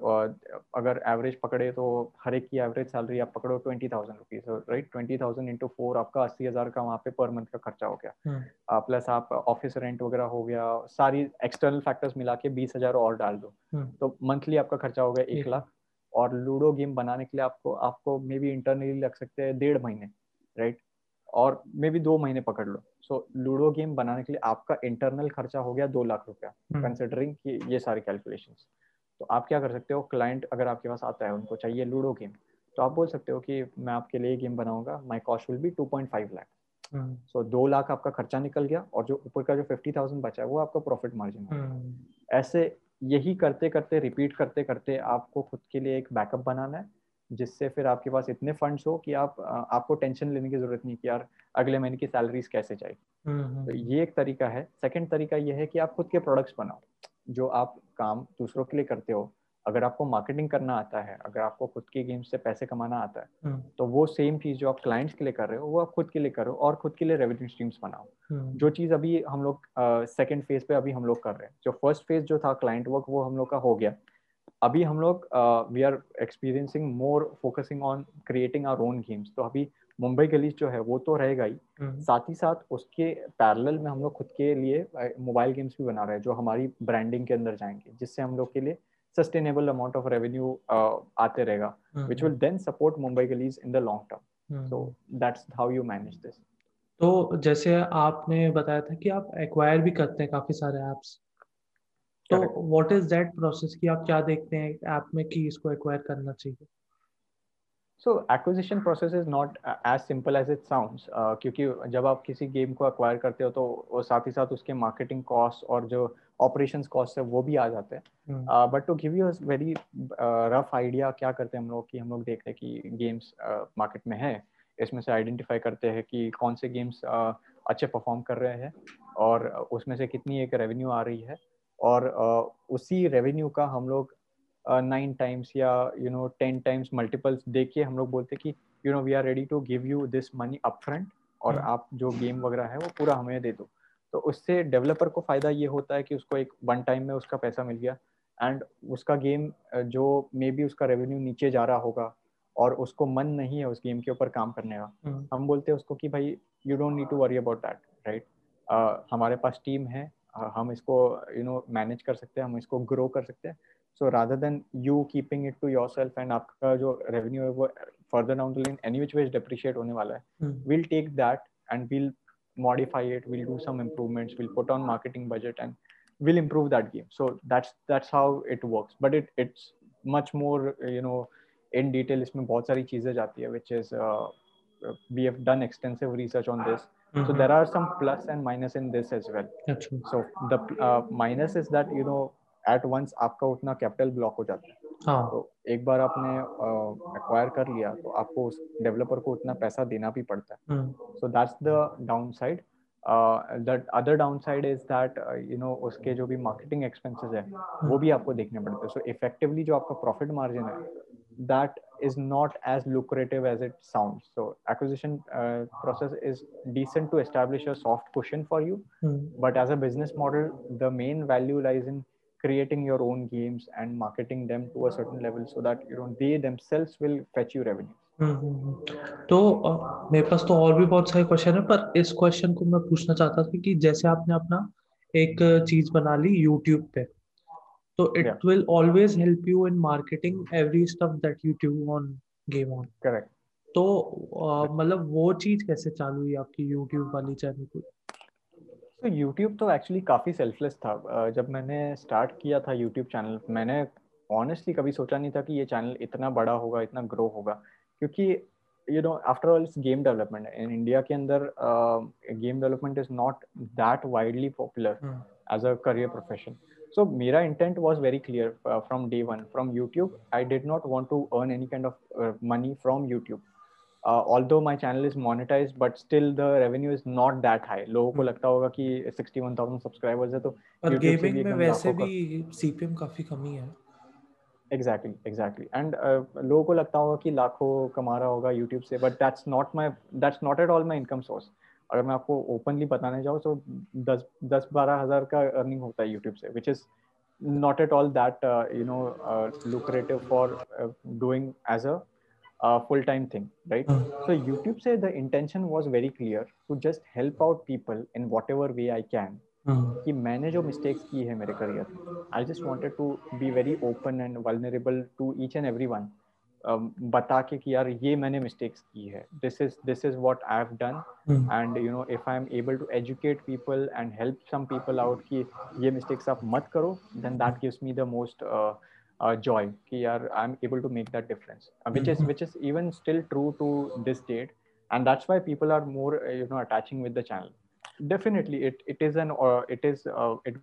अगर एवरेज पकड़े तो हर एक की एवरेज सैलरी आप पकड़ो twenty thousand rupees right twenty thousand into four आपका अस्सी हज़ार का वहाँ पे पर मंथ का खर्चा हो गया। प्लस हम्म। आप ऑफ़िस रेंट वगैरह हो गया सारी एक्सटर्नल फैक्टर्स मिला के बीस हज़ार और डाल दो। तो मंथली आपका खर्चा हो गया एक लाख और लूडो गेम बनाने के लिए आपको आपको मे बी इंटरनली लग सकते हैं डेढ़ महीने राइट और मे बी दो महीने पकड़ लो। सो लूडो गेम बनाने के लिए आपका इंटरनल खर्चा हो गया दो लाख रुपया कंसिडरिंग कि ये सारी कैलकुलेशन तो आप क्या कर सकते हो क्लाइंट अगर आपके पास आता है उनको चाहिए लूडो गेम तो आप बोल सकते हो कि मैं आपके लिए गेम बनाऊँगा my cost will be two point five lakh so दो लाख आपका खर्चा निकल गया और जो ऊपर का जो फिफ्टी थाउज़ेंड बचा है वो आपका प्रॉफिट मार्जिन है ऐसे यही करते करते रिपीट करते करते आपको खुद के लिए एक बैकअप बनाना है। जिससे फिर आपके पास इतने फंड्स हो कि आप आपको टेंशन लेने की ज़रूरत नहीं कि यार अगले महीने की सैलरीज कैसे चाहिए हम्म, हम्म। तो ये एक तरीका है। सेकंड तरीका ये है कि आप खुद के प्रोडक्ट्स बनाओ जो आप काम दूसरों के लिए करते हो। अगर आपको मार्केटिंग करना आता है अगर आपको खुद के गेम से पैसे कमाना आता है हम्म। तो वो सेम चीज़ जो आप क्लाइंट्स के लिए कर रहे हो वो आप खुद के लिए करो और खुद के लिए रेवेन्यू स्ट्रीम्स बनाओ। जो चीज़ अभी हम लोग सेकेंड फ़ेज़ पे अभी हम लोग कर रहे हैं। जो फ़र्स्ट फ़ेज़ जो था क्लाइंट वर्क वो हम लोग का हो गया। अभी हम लोग we are experiencing more focusing on creating our own games तो अभी मुंबई गलीज जो है वो तो रहेगा ही। साथ ही साथ उसके पैरेलल में हम लोग खुद के लिए मोबाइल गेम्स भी बना रहे हैं जो हमारी ब्रांडिंग के अंदर जाएँगे जिससे हम लोग के लिए सस्टेनेबल अमाउंट ऑफ़ रेवेन्यू आते रहेगा which will then support Mumbai Gullies in the long term so that's how you manage this तो जैसे आपने बताया था कि आप एक्वायर भी करते हैं काफ़ी सारे एप्स तो व्हाट इज़ दैट प्रोसेस कि आप क्या देखते हैं ऐप में कि इसको एक्वायर करना चाहिए? So acquisition process is not as simple as it sounds क्योंकि जब आप किसी गेम को अक्वायर करते हो तो वो साथ ही साथ उसके मार्केटिंग कॉस्ट और जो ऑपरेशन कॉस्ट है वो भी आ जाते हैं। But to give you very rough idea क्या करते हैं हम लोग कि हम लोग देखते हैं कि गेम्स मार्केट uh, में है। इसमें से आइडेंटिफाई करते हैं कि कौन से गेम्स uh, अच्छे परफॉर्म कर रहे हैं और उसमें से कितनी एक रेवेन्यू आ रही है। और uh, उसी रेवेन्यू का हम लोग नाइन टाइम्स या you know ten times multiples देख के हम लोग बोलते कि you know we are ready to give you this money up front और hmm. आप जो गेम वगैरह है वो पूरा हमें दे दो तो उससे डेवलपर को फ़ायदा ये होता है कि उसको एक वन टाइम में उसका पैसा मिल गया एंड उसका गेम जो मे बी उसका रेवेन्यू नीचे जा रहा होगा और उसको मन नहीं है उस गेम के ऊपर काम करने का hmm. हम बोलते हैं उसको कि भाई you don't need to worry about that right हमारे पास टीम है हम इसको यू नो मैनेज कर सकते हैं हम इसको ग्रो कर सकते हैं। So rather than you keeping it to yourself and आपका जो रेवेन्यू है वो further down line any which way depreciate होने वाला है will take that and will modify it will do some improvements will put on marketing budget and will improve that game so that's that's how it work but it it's much more you know in detail इसमें बहुत सारी चीज़ें जाती है which is we have done extensive research on this so there are some plus and minus in this as well. So the uh, minus is that you know at once आपका उतना capital block हो जाता है। हाँ. तो एक बार आपने एक्वायर कर लिया तो आपको उस डेवलपर को उतना पैसा देना भी पड़ता है। So that's the downside the other downside is that you know उसके जो भी मार्केटिंग एक्सपेंसेस है वो भी आपको देखने पड़ते हैं। सो इफेक्टिवली जो आपका प्रॉफिट मार्जिन है that is not as lucrative as it sounds. So acquisition uh, process is decent to establish a soft cushion for you, mm. but as a business model, the main value lies in creating your own games and marketing them to a certain level so that you know they themselves will fetch you revenue तो uh, मेरे पास तो और भी बहुत सारे question है पर इस क्वेश्चन को मैं पूछना चाहता था कि जैसे आपने अपना एक चीज बना ली यूट्यूब पे तो it will always help you in marketing every stuff that you do on game on correct तो uh, मतलब वो चीज़ कैसे चालू हुई आपकी यूट्यूब वाली चैनल को? तो यूट्यूब तो एक्चुअली काफ़ी सेल्फलेस था। जब मैंने स्टार्ट किया था यूट्यूब चैनल मैंने ऑनेस्टली कभी सोचा नहीं था कि ये चैनल इतना बड़ा होगा इतना ग्रो होगा। क्योंकि you know after all it's game development in India के अंदर game development is not that widely popular as a career profession so mera intent was very clear uh, from day one from youtube i did not want to earn any kind of uh, money from youtube uh, although my channel is monetized but still the revenue is not that high लोगों को लगता होगा कि 61000 subscribers है तो पर gaming में वैसे भी सीपीएम काफ़ी कमी है एग्जैक्टली एग्जैक्टली एंड लोगों को लगता होगा कि लाखों कमा रहा होगा यूट्यूब से but that's not my that's not at all my income source अगर मैं आपको ओपनली बताने जाऊँ तो दस दस बारह हज़ार का अर्निंग होता है यूट्यूब से which is not at all that you know lucrative for doing as a full time thing right so YouTube से the intention was very clear to just help out people in whatever way I can कि मैंने जो mistakes की है मेरे career I just wanted to be very open and vulnerable to each and every one बता के कि यार ये मैंने मिस्टेक्स की है। This is this is what I have done and you know if I am able to educate people and help some people out कि ये मिस्टेक्स आप मत करो then that gives me the most joy कि यार I am able to make that difference which is which is even still true to this date and that's why people are more you know attaching with the channel definitely it it is an it is it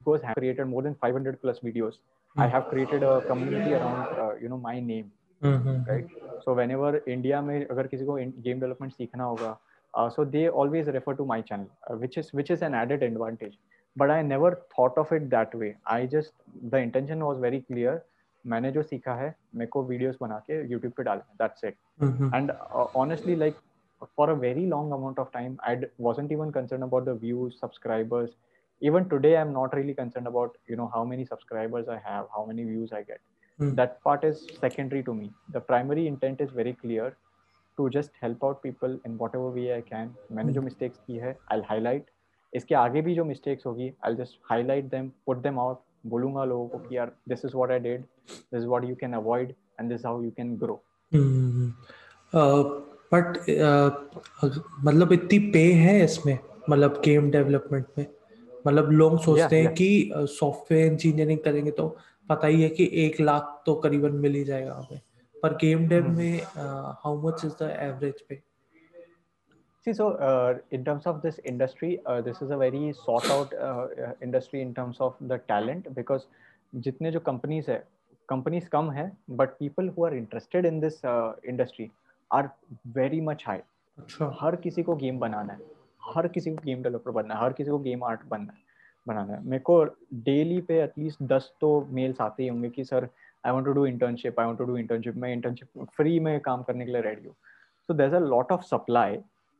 goes have created more than five hundred plus i have created a community around uh, you know my name mm-hmm. right so whenever india mein agar kisi ko game development seekhna hoga uh, so they always refer to my channel uh, which is which is an added advantage but I never thought of it that way I just the intention was very clear मैंने जो सीखा है मेरे को videos बना के YouTube पे डालना that's it and honestly like for a very long amount of time i wasn't even concerned about the views subscribers even today i'm not really concerned about you know how many subscribers i have how many views i get mm. that part is secondary to me the primary intent is very clear to just help out people in whatever way I can मैंने जो mistakes की है आई highlight इसके आगे भी जो mistakes होगी I just highlight them put them out बोलूंगा लोगों को कि यार this is what I did this is what you can avoid and this how you can grow but मतलब इतनी पे है इसमें मतलब गेम डेवलपमेंट में मतलब लोग सोचते yeah, हैं कि सॉफ्टवेयर इंजीनियरिंग करेंगे तो पता ही है कि एक लाख तो करीबन मिल ही जाएगा हमें पर गेम डेव में how much is the average pay see so in terms of this industry this is a very sort out industry in terms of the talent because जितने जो कंपनीज़ है कंपनीज़ कम है but people who are interested in this industry are very much high हर किसी को game बनाना है। हर किसी को गेम डेवलपर बनना है हर किसी को गेम आर्ट बनना है बनाना है। मेरे को डेली पे एटलीस्ट दस तो मेल्स आते ही होंगे कि sir I want to do internship I want to do internship मैं इंटर्नशिप फ्री में काम करने के लिए रेडी हूँ। So there a lot of supply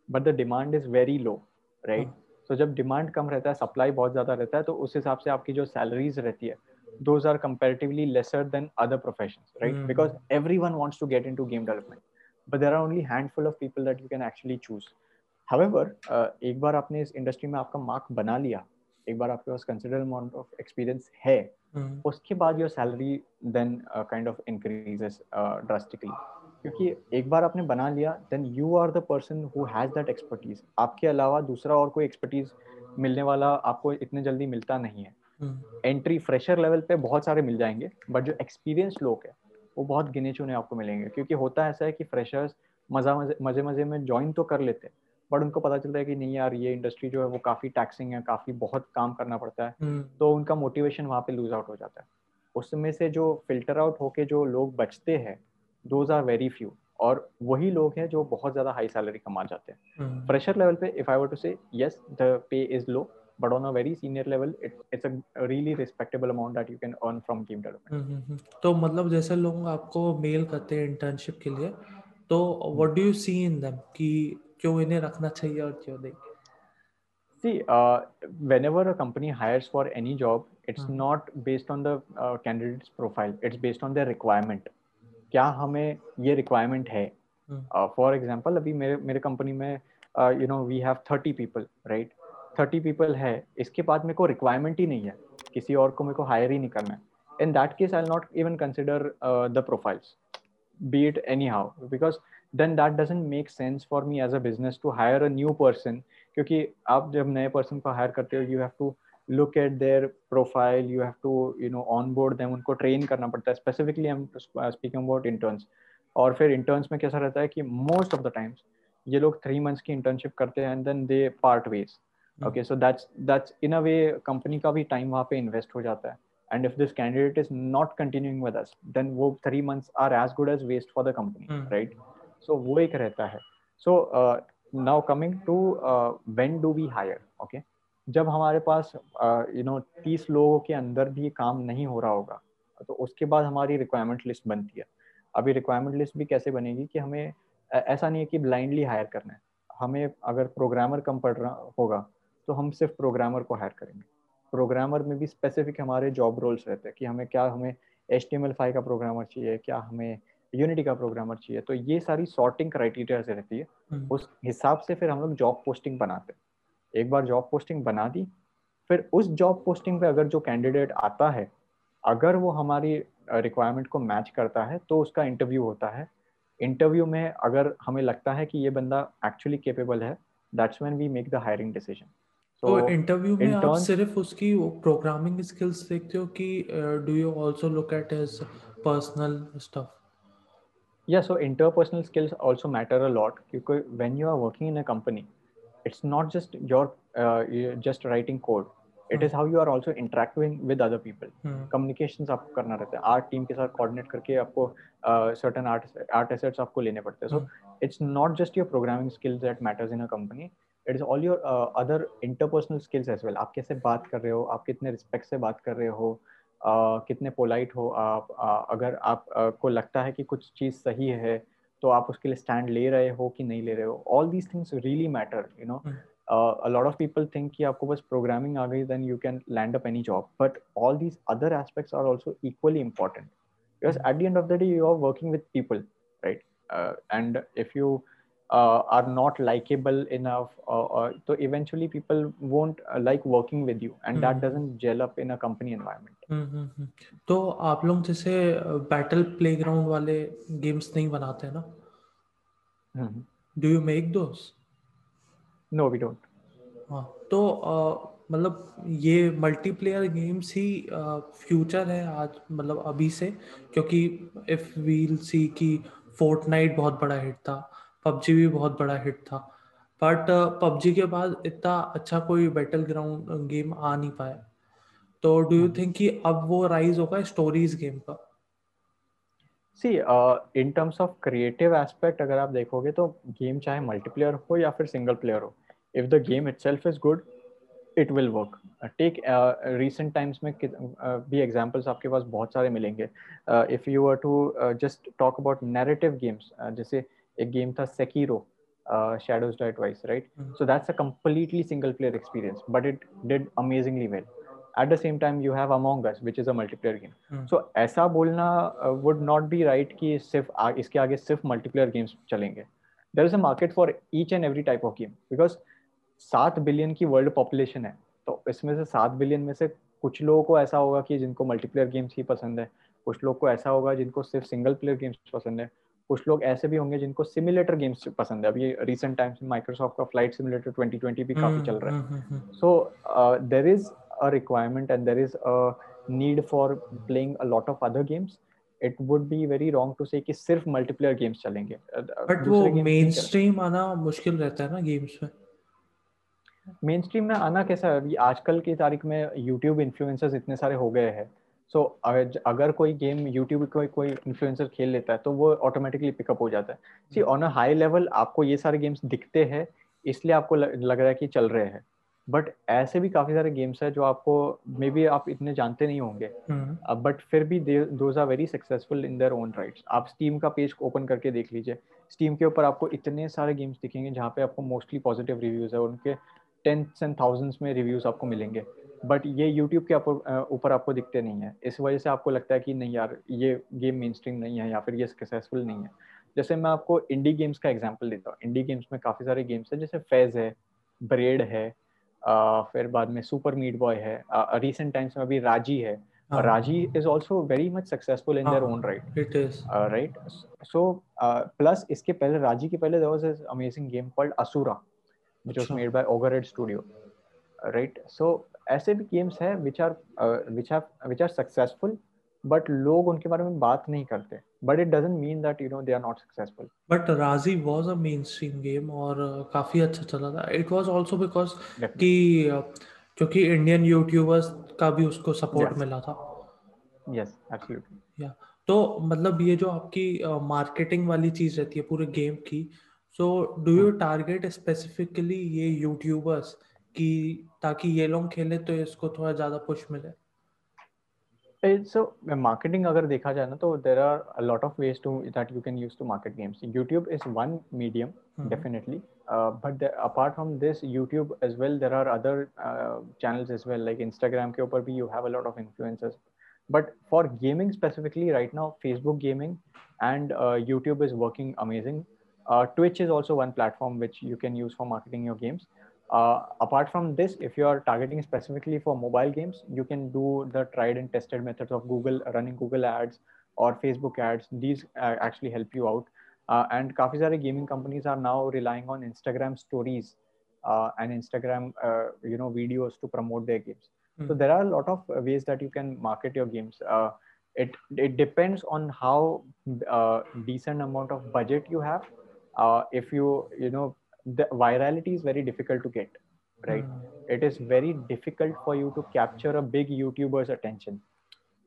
but the demand is very low right so जब डिमांड कम रहता है सप्लाई बहुत ज़्यादा रहता है तो उस हिसाब से आपकी जो सैलरीज रहती है those are comparatively lesser than other professions right? mm. because everyone wants to get into game development but there are only handful of people that you can actually choose. However uh, एक बार आपने इस industry में आपका mark बना लिया एक बार आपके पास कंसिडरबल अमाउंट ऑफ़ एक्सपीरियंस है mm. उसके बाद your salary then kind of increases drastically क्योंकि एक बार आपने बना लिया then you are the person who has that expertise आपके अलावा दूसरा और कोई एक्सपर्टीज मिलने वाला आपको इतने जल्दी मिलता नहीं है। एंट्री फ्रेशर लेवल पे बहुत सारे मिल जाएँगे बट जो एक्सपीरियंस लोग हैं वो बहुत गिने चुने आपको मिलेंगे। क्योंकि होता ऐसा है कि फ्रेशर्स मज़े मज़े मज़े में ज्वाइन तो कर लेते हैं बट उनको पता चलता है कि नहीं यार ये इंडस्ट्री जो है वो काफ़ी टैक्सिंग है काफ़ी बहुत काम करना पड़ता है। हम्म। तो उनका मोटिवेशन वहाँ पे लूज आउट हो जाता है। उसमें से जो फ़िल्टर आउट होके जो लोग बचते हैं दोज आर वेरी फ्यू और वही लोग हैं जो बहुत ज़्यादा हाई सैलरी कमा जाते हैं। Fresher hmm. लेवल पे if I were to say yes the pay is low but on a very senior level it, it's a really respectable amount that you can earn from game development तो मतलब जैसे लोग आपको mail करते हैं internship के लिए तो what do you see in them कि क्यों इन्हें रखना चाहिए और क्यों नहीं? See uh, whenever a company hires for any job it's hmm. not based on the uh, candidate's profile. It's based on their requirement. क्या हमें ये रिक्वायरमेंट है? फॉर एग्ज़ाम्पल uh, अभी मेरे मेरे कंपनी में you know we have thirty people right thirty people है। इसके बाद मेरे को रिक्वायरमेंट ही नहीं है। किसी और को मेरे को हायर ही नहीं करना है। In that case I not even consider the profiles be it any how because then that doesn't make sense for me as a business to hire a new person क्योंकि आप जब नए पर्सन को hire करते हो you have to look at their profile you have to you know onboard them उनको train करना पड़ता है specifically I'm speaking about interns और फिर interns में कैसा रहता है कि most of the times ये लोग three months की internship करते हैं and then they part ways okay so that's that's in a way company का भी time वहाँ पे invest हो जाता है and if this candidate is not continuing with us then वो three months are as good as waste for the company mm. Right so वो एक रहता है। So uh, coming to to do when hire okay जब हमारे पास you know तीस लोगों के अंदर भी काम नहीं हो रहा होगा तो उसके बाद हमारी रिक्वायरमेंट लिस्ट बनती है। अभी रिक्वायरमेंट लिस्ट भी कैसे बनेगी कि हमें ऐसा नहीं है कि ब्लाइंडली हायर करना है। हमें अगर प्रोग्रामर कम पड़ रहा होगा तो हम सिर्फ़ प्रोग्रामर को हायर करेंगे। प्रोग्रामर में भी स्पेसिफिक हमारे जॉब रोल्स रहते हैं कि हमें क्या हमें एच टी का प्रोग्रामर चाहिए क्या हमें यूनिटी का प्रोग्रामर चाहिए तो ये सारी सॉर्टिंग क्राइटेरिया से रहती है। हम्म। उस हिसाब से फिर हम लोग जॉब पोस्टिंग बनाते हैं। एक बार जॉब पोस्टिंग बना दी फिर उस जॉब पोस्टिंग पे अगर जो कैंडिडेट आता है अगर वो हमारी रिक्वायरमेंट को मैच करता है तो उसका इंटरव्यू होता है। इंटरव्यू में अगर हमें लगता है कि ये बंदा एक्चुअली केपेबल है that's when we make the hiring decision तो इंटरव्यू में आप सिर्फ़ उसकी प्रोग्रामिंग स्किल्स देखते हो कि do you also look at his personal stuff yeah so interpersonal skills also matter a lot because when you are working in a company it's not just your uh, just writing code it is how you are also interacting with other people communications आपको करना रहता है art team के साथ coordinate करके आपको certain art art assets आपको लेने पड़ते हैं so it's not just your programming skills that matters in a company it is all your other interpersonal skills as well आप कैसे बात कर रहे हो आप कितने रिस्पेक्ट से बात कर रहे हो uh, कितने पोलाइट हो आप अगर आप को लगता है कि कुछ चीज़ सही है तो आप उसके लिए स्टैंड ले रहे हो कि नहीं ले रहे हो? All these things really matter you know lot of people think कि आपको बस प्रोग्रामिंग आ गई then you can land up any job but all these other aspects are also equally important because at the end of the day you are working with people right and if you uh, are not likable enough uh, so eventually people won't uh, like working with you and mm-hmm. that doesn't gel up in a company environment mm-hmm. तो आप लोग जैसे battle playground वाले games नहीं बनाते ना do you make those no we don't हाँ तो मतलब ये मल्टीप्लेयर गेम्स ही फ्यूचर है आज मतलब अभी से क्योंकि इफ़ वील सी कि फोर्टनाइट बहुत बड़ा हिट था पबजी भी बहुत बड़ा हिट था। बट पबजी के बाद इतना अच्छा कोई बैटल ग्राउंड गेम आ नहीं पाया। तो डू यू थिंक कि अब वो राइज होगा स्टोरीज गेम का? See in terms of creative aspect अगर आप देखोगे तो गेम चाहे मल्टीप्लेयर हो या फिर सिंगल प्लेयर हो if the game itself is good it will work take recent times में uh, भी एग्जांपल्स आपके पास बहुत सारे मिलेंगे। If you are to just talk about narrative games जैसे एक गेम था Sekiro Shadows Die Twice right so that's a completely single player experience but it did amazingly well at the same time you have Among Us which is a multiplayer game so ऐसा बोलना would not be right कि सिर्फ़ इसके आगे सिर्फ़ multiplayer games चलेंगे। There is a market for each and every type of game because सात billion की वर्ल्ड पॉपुलेशन है तो इसमें से सात बिलियन में से कुछ लोगों को ऐसा होगा कि जिनको मल्टीप्लेयर गेम्स ही पसंद है कुछ लोग को ऐसा होगा जिनको सिर्फ़ सिंगल प्लेयर गेम्स पसंद है। कुछ लोग ऐसे भी होंगे जिनको सिमुलेटर गेम्स पसंद है। अभी रिसेंट टाइम्स में माइक्रोसॉफ्ट का फ़्लाइट सिमुलेटर 2020 भी काफ़ी चल रहा है। So there is a requirement and there is a need for playing a lot of other games it would be very wrong to say कि सिर्फ़ मल्टीप्लेयर गेम्स चलेंगे। बट वो मेन स्ट्रीम आना मुश्किल रहता है ना गेम्स में। मेन स्ट्रीम में आना कैसा है? अभी आजकल की तारीख में यूट्यूब इन्फ्लुएंसर्स इतने सारे हो गए हैं। सो so, अगर कोई गेम यूट्यूब कोई कोई इन्फ्लुएंसर खेल लेता है तो वो ऑटोमेटिकली पिकअप हो जाता है। See on a high level आपको ये सारे गेम्स दिखते हैं इसलिए आपको लग रहा है कि चल रहे हैं। बट ऐसे भी काफ़ी सारे गेम्स है जो आपको मे बी आप इतने जानते नहीं होंगे। But hmm. फिर भी those are very successful in their own rights आप स्टीम का पेज ओपन करके देख लीजिए। स्टीम के ऊपर आपको इतने सारे गेम्स दिखेंगे जहाँ पे आपको मोस्टली पॉजिटिव रिव्यूज़ है उनके टेंस एंड थाउजेंड्स में रिव्यूज़ आपको मिलेंगे। बट ये यूट्यूब के ऊपर आपको दिखते नहीं है। इस वजह से आपको लगता है कि नहीं यार ये गेम मेन स्ट्रीम नहीं है या फिर ये सक्सेसफुल नहीं है। जैसे मैं आपको इंडी गेम्स का एग्ज़ाम्पल देता हूँ। इंडी गेम्स में काफ़ी सारे गेम्स है जैसे फ़ेज़ है ब्रेड है आ, फिर बाद में सुपर मीट बॉय है रिसेंट टाइम्स में अभी राज़ी है। Raji is also very much successful in their own right it is right so plus इसके पहले राज़ी के पहले there was amazing game called Asura which was made by Ogrehead Studio, right? So ऐसे भी games हैं which are uh, which have which are successful, but लोग उनके बारे में बात नहीं करते. But it doesn't mean that you know they are not successful. But Razi was a mainstream game और uh, काफ़ी अच्छा चला था. It was also because कि uh, क्योंकि इंडियन यूट्यूबर्स का भी उसको सपोर्ट yes. मिला था. Yes, absolutely. Yeah. तो मतलब ये जो आपकी मार्केटिंग uh, वाली चीज़ रहती है पूरे गेम की so do you target specifically ये यूट्यूबर्स कि ताकि ये लोग खेले तो इसको थोड़ा ज़्यादा पुश मिले? सो मार्केटिंग अगर देखा जाए ना तो there are lot of ways to that you can use to market games YouTube is one medium definitely but apart from this YouTube as well there are other channels as well like Instagram के ऊपर भी you have a of influences but for gaming specifically right now Facebook gaming and YouTube is working amazing Uh, Twitch is also one platform which you can use for marketing your games. Uh, apart from this, if you are targeting specifically for mobile games, you can do the tried and tested methods of Google running Google ads or Facebook ads. These uh, actually help you out. Uh, and काफी सारे gaming companies are now relying on Instagram stories uh, and Instagram, uh, you know, videos to promote their games. Mm. So there are a lot of ways that you can market your games. it it depends on how decent amount of budget you have uh, if you you know the virality is very difficult to get right? Hmm. It is very difficult for you to capture a big youtuber's attention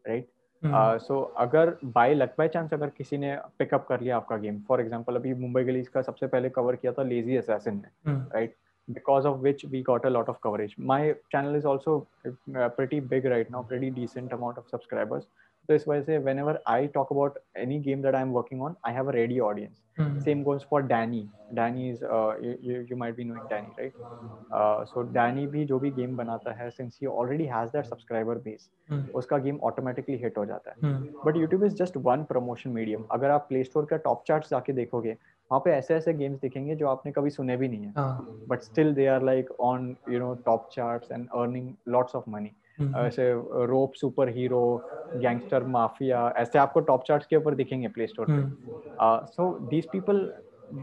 right? Hmm. Uh, सो अगर by luck by chance अगर किसी ने pickup कर लिया आपका game for example अभी मुंबई के का सबसे पहले कवर किया था लेजी असैसिन ने right because of which we got a lot of coverage my channel is also pretty big right now pretty decent amount of subscribers तो इस वजह से whenever I talk about any game that I am working on I have a ready audience same goes for Danny Danny is you might be knowing Danny right so Danny भी जो भी game बनाता है since he already has that subscriber base उसका game automatically hit हो जाता है. But YouTube is just one promotion medium अगर आप प्ले स्टोर का टॉप चार्ट जाके देखोगे वहाँ पे ऐसे ऐसे गेम्स दिखेंगे जो आपने कभी सुने भी नहीं है. But still they are like on you know top charts and earning lots of money hmm. ऐसे rope super hero gangster mafia ऐसे आपको टॉप चार्ट्स के ऊपर दिखेंगे प्ले स्टोर पे। So these people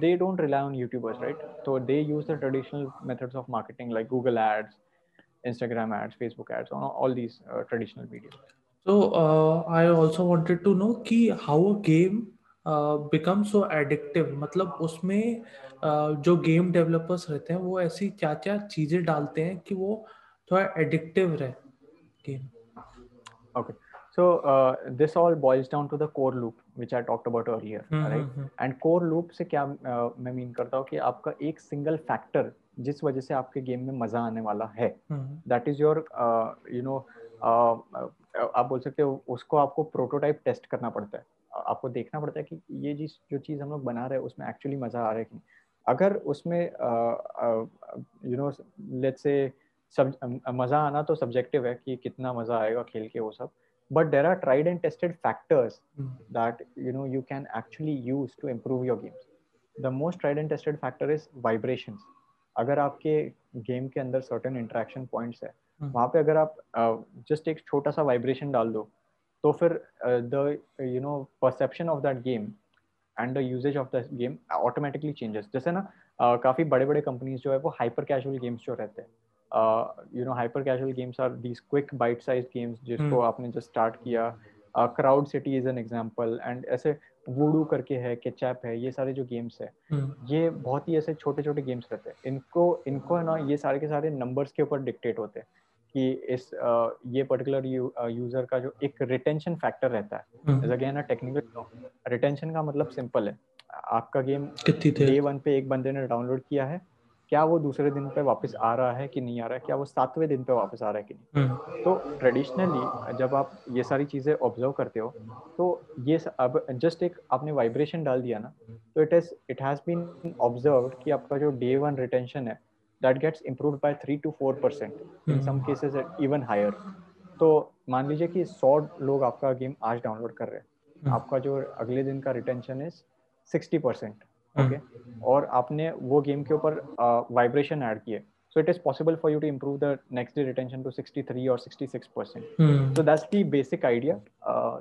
they don't rely on YouTubers right तो they use the traditional methods of marketing like Google ads Instagram ads Facebook ads all these traditional media so I also wanted to know कि how a game become so addictive मतलब उसमें uh, जो game developers रहते हैं वो ऐसी क्या क्या चीज़ें डालते हैं कि वो थोड़ा एडिक्टिव रहे? Game okay. So uh, this all boils down to the core loop which i talked about earlier mm-hmm. right? and core loop से क्या uh, मैं मीन करता हूँ कि आपका एक सिंगल फैक्टर जिस वजह से आपके गेम में मज़ा आने वाला है that is your you know आप बोल सकते हो उसको आपको प्रोटोटाइप टेस्ट करना पड़ता है। आपको देखना पड़ता है कि ये जिस जो चीज़ हम लोग बना रहे हैं उसमें एक्चुअली मज़ा आ रहा है कि अगर उसमें यू नो लेट्स से सब मज़ा आना तो सब्जेक्टिव है कि कितना मज़ा आएगा खेल के वो सब but there are tried and tested factors that you know you can actually use to improve your games the most tried and tested factor is vibrations अगर आपके गेम के अंदर सर्टन इंट्रैक्शन पॉइंट्स है hmm. वहाँ पे अगर आप just uh, एक छोटा सा वाइब्रेशन डाल दो तो फिर the you know perception of that game and the usages of the game automatically changes जैसे ना uh, काफ़ी बड़े बड़े कंपनीज़ जो है वो हाइपर कैजुअल गेम्स जो रहते हैं you know hyper casual games are these quick bite size games जिसको hmm. आपने जस्ट स्टार्ट किया। Crowd City is an example and ऐसे वूडू करके है केचैप है ये सारे जो गेम्स है hmm. ये बहुत ही ऐसे छोटे छोटे गेम्स रहते हैं। इनको इनको है ना ये सारे के सारे नंबर्स के ऊपर डिक्टेट होते हैं कि इस uh, ये पर्टिकुलर यू, यूज़र का जो एक रिटेंशन फैक्टर रहता है। अगेन टेक्निकल रिटेंशन का मतलब सिंपल है। आपका गेम डे वन पे एक बंदे ने डाउनलोड किया है क्या वो दूसरे दिन पे वापस आ रहा है कि नहीं आ रहा है? क्या वो सातवें दिन पे वापस आ रहा है कि नहीं? हम्म। तो ट्रेडिशनली जब आप ये सारी चीज़ें ऑब्ज़र्व करते हो तो ये अब जस्ट एक आपने वाइब्रेशन डाल दिया ना तो it is it has been observe कि आपका जो डे वन रिटेंशन है that gets improve by three to four percent in some cases even higher तो मान लीजिए कि सौ लोग आपका गेम आज डाउनलोड कर रहे हैं। हम्म। आपका जो अगले दिन का retention is sixty percent okay hmm. और आपने वो गेम के ऊपर वाइब्रेशन ऐड किए। So it is possible for you to improve the next day retention to sixty three और sixty six percent so that's the basic idea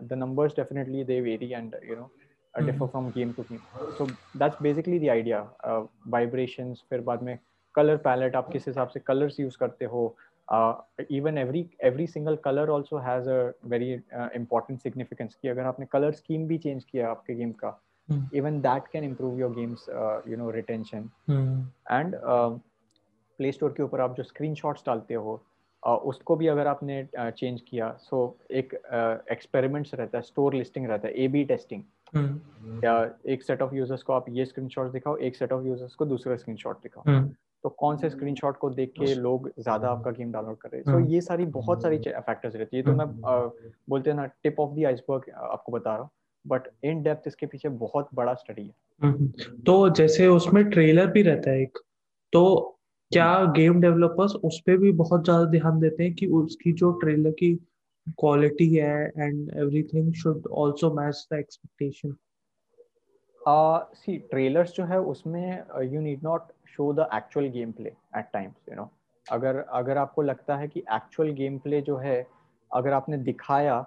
the numbers definitely they vary and you know differ from game to game so that's basically the idea vibration फिर बाद में colour palette आप किस हिसाब से colours use करते हो। Even every every single colour also has a very important significance की अगर आपने कलर स्कीम भी चेंज किया आपके गेम का mm. even that can improve your game's uh, you know retention. Mm. and play uh, store के ऊपर आप जो स्क्रीनशॉट्स डालते हो uh, उसको भी अगर आपने चेंज uh, किया सो so एक एक्सपेरिमेंट्स uh, रहता है स्टोर लिस्टिंग रहता है ए बी टेस्टिंग या एक सेट ऑफ़ यूज़र्स को आप ये स्क्रीनशॉट दिखाओ एक सेट ऑफ़ यूज़र्स को दूसरा स्क्रीनशॉट दिखाओ. Hmm. तो कौन से स्क्रीनशॉट को देख के लोग ज़्यादा आपका गेम डाउनलोड कर रहे हैं? सो so, ये सारी बहुत सारी फैक्टर्स रहती है। तो मैं बोलते हैं ना टिप ऑफ़ द आइसबर्ग आपको बता रहा हूँ। बट इन डेप्थ इसके पीछे बहुत बड़ा स्टडी है। हम्म, तो जैसे उसमें ट्रेलर भी रहता है एक तो क्या गेम डेवलपर्स उस पर भी बहुत ज़्यादा ध्यान देते हैं कि उसकी जो ट्रेलर की क्वालिटी है and everything should also match the expectation see trailers जो है उसमें you need not show the actual game play at times you know अगर अगर आपको लगता है कि एक्चुअल गेम प्ले जो है अगर आपने दिखाया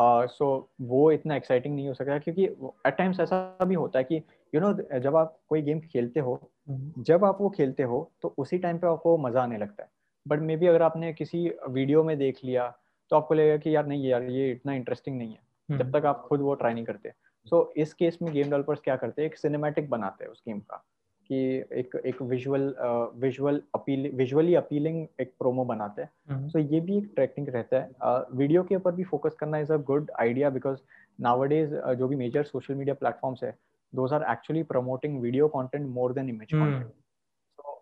सो uh, so, वो इतना एक्साइटिंग नहीं हो सकता क्योंकि एट टाइम्स ऐसा भी होता है कि यू you नो know, जब आप कोई गेम खेलते हो mm-hmm. जब आप वो खेलते हो तो उसी टाइम पे आपको मज़ा आने लगता है बट मे बी अगर आपने किसी वीडियो में देख लिया तो आपको लगेगा कि यार नहीं यार ये इतना इंटरेस्टिंग नहीं है. जब तक आप खुद वो ट्राई नहीं करते सो so, इस केस में गेम डेवलपर्स क्या करते हैं एक सिनेमेटिक बनाते हैं उस गेम का कि एक एक visual visual appeal visually appealing एक प्रोमो बनाते हैं। सो हम्म। so ये भी एक टेक्निक रहता है। वीडियो uh, के ऊपर भी फोकस करना is a good idea because nowadays जो भी मेजर सोशल मीडिया प्लेटफॉर्म्स है those are actually promoting video content more than image content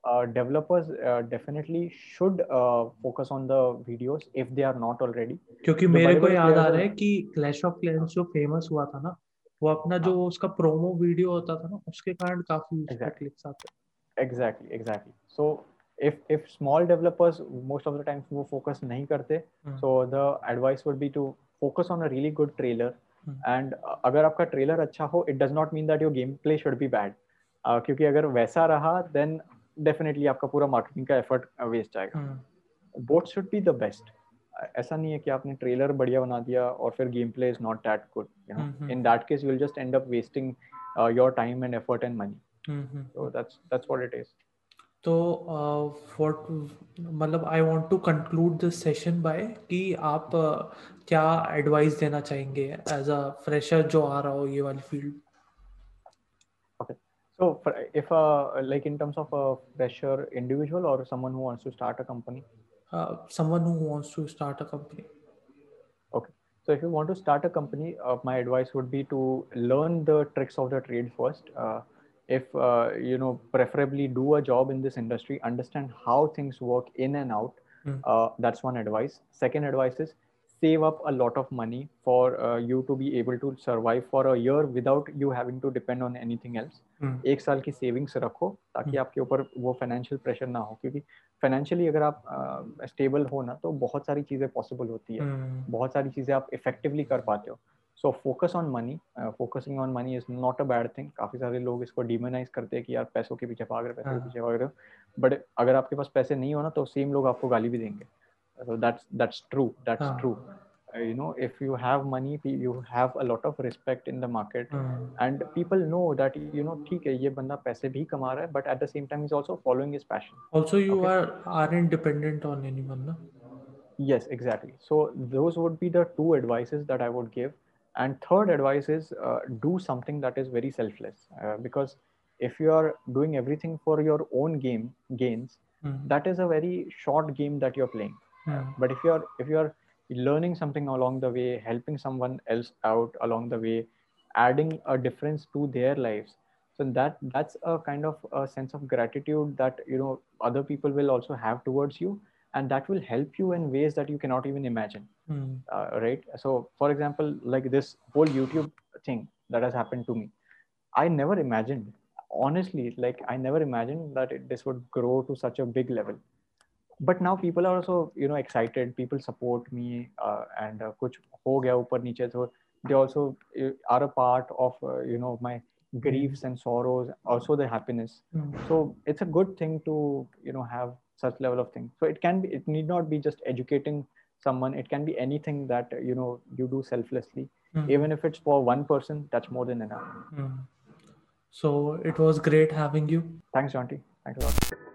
uh, developers uh, definitely should uh, focus on the videos if they are not already. क्योंकि मेरे को याद आ रहा है कि क्लैश ऑफ़ क्लैंस जो famous हुआ था ना वो अपना जो हाँ। उसका प्रोमो वीडियो होता था ना उसके कारण काफ़ी क्लिक्स आते exactly exactly so if if small developers most of the times वो focus नहीं करते hmm. so the advice would be to focus on a really good trailer hmm. and uh, अगर आपका ट्रेलर अच्छा हो it does not mean that your gameplay should be bad uh, क्योंकि अगर वैसा रहा then डेफिनेटली आपका पूरा मार्केटिंग का एफर्ट वेस्ट uh, जाएगा both should be the best ऐसा नहीं है कि आपने ट्रेलर बढ़िया बना दिया और फिर game play is not that good you know in that case you will just end up wasting your time and effort and money so that's that's what it is तो व्हाट uh, मतलब I want to conclude this session by कि आप uh, क्या advice देना चाहेंगे as a fresher जो आ रहा हो ये वाली field So, for, if uh, like in terms of a fresher individual or someone who wants to start a company, uh, someone who wants to start a company. Okay. So, if you want to start a company, uh, my advice would be to learn the tricks of the trade first. Uh, if uh, you know, preferably do a job in this industry, understand how things work in and out. Mm. that's one advice. Second advice is save up a lot of money for uh, you to be able to survive for a year without you having to depend on anything else. Hmm. एक साल की savings रखो ताकि hmm. आपके ऊपर वो financial pressure ना हो क्योंकि फाइनेंशियली अगर आप स्टेबल uh, हो ना तो बहुत सारी चीज़ें पॉसिबल होती है। Hmm. बहुत सारी चीज़ें आप इफेक्टिवली कर पाते हो। So focus on money focusing on money is not a bad thing काफ़ी सारे लोग इसको डिमोनाइज करते हैं कि यार पैसों के पीछे भाग रहे पैसों के पीछे भाग रहे बट अगर आपके पास पैसे नहीं हो ना तो सेम लोग आपको गाली भी देंगे। so that's that's true that's uh. true uh, you know if you have money you have a lot of respect in the market uh. and people know that you know theek hai ye banda paise bhi kama raha hai but at the same time he's also following his passion also you okay? are aren't dependent on anyone na? yes exactly so those would be the two advices that i would give and third advice is uh, do something that is very selfless uh, because if you are doing everything for your own game gains mm-hmm. that is a very short game that you're playing Hmm. but if you're if you're learning something along the way helping someone else out along the way adding a difference to their lives so that that's a kind of a sense of gratitude that you know other people will also have towards you and that will help you in ways that you cannot even imagine mm. uh, right so for example like this whole youtube thing that has happened to me i never imagined honestly like i never imagined that it, this would grow to such a big level but now people are also you know excited. People support me uh, and uh, kuch ho gaya upar niche so they also uh, are a part of uh, you know my griefs and sorrows also the happiness. Mm. so it's a good thing to you know have such level of thing so it can be it need not be just educating someone. It can be anything that you know you do selflessly. Mm. even if it's for one person that's more than enough. Mm. so it was great having you. Thanks Jonty thanks a lot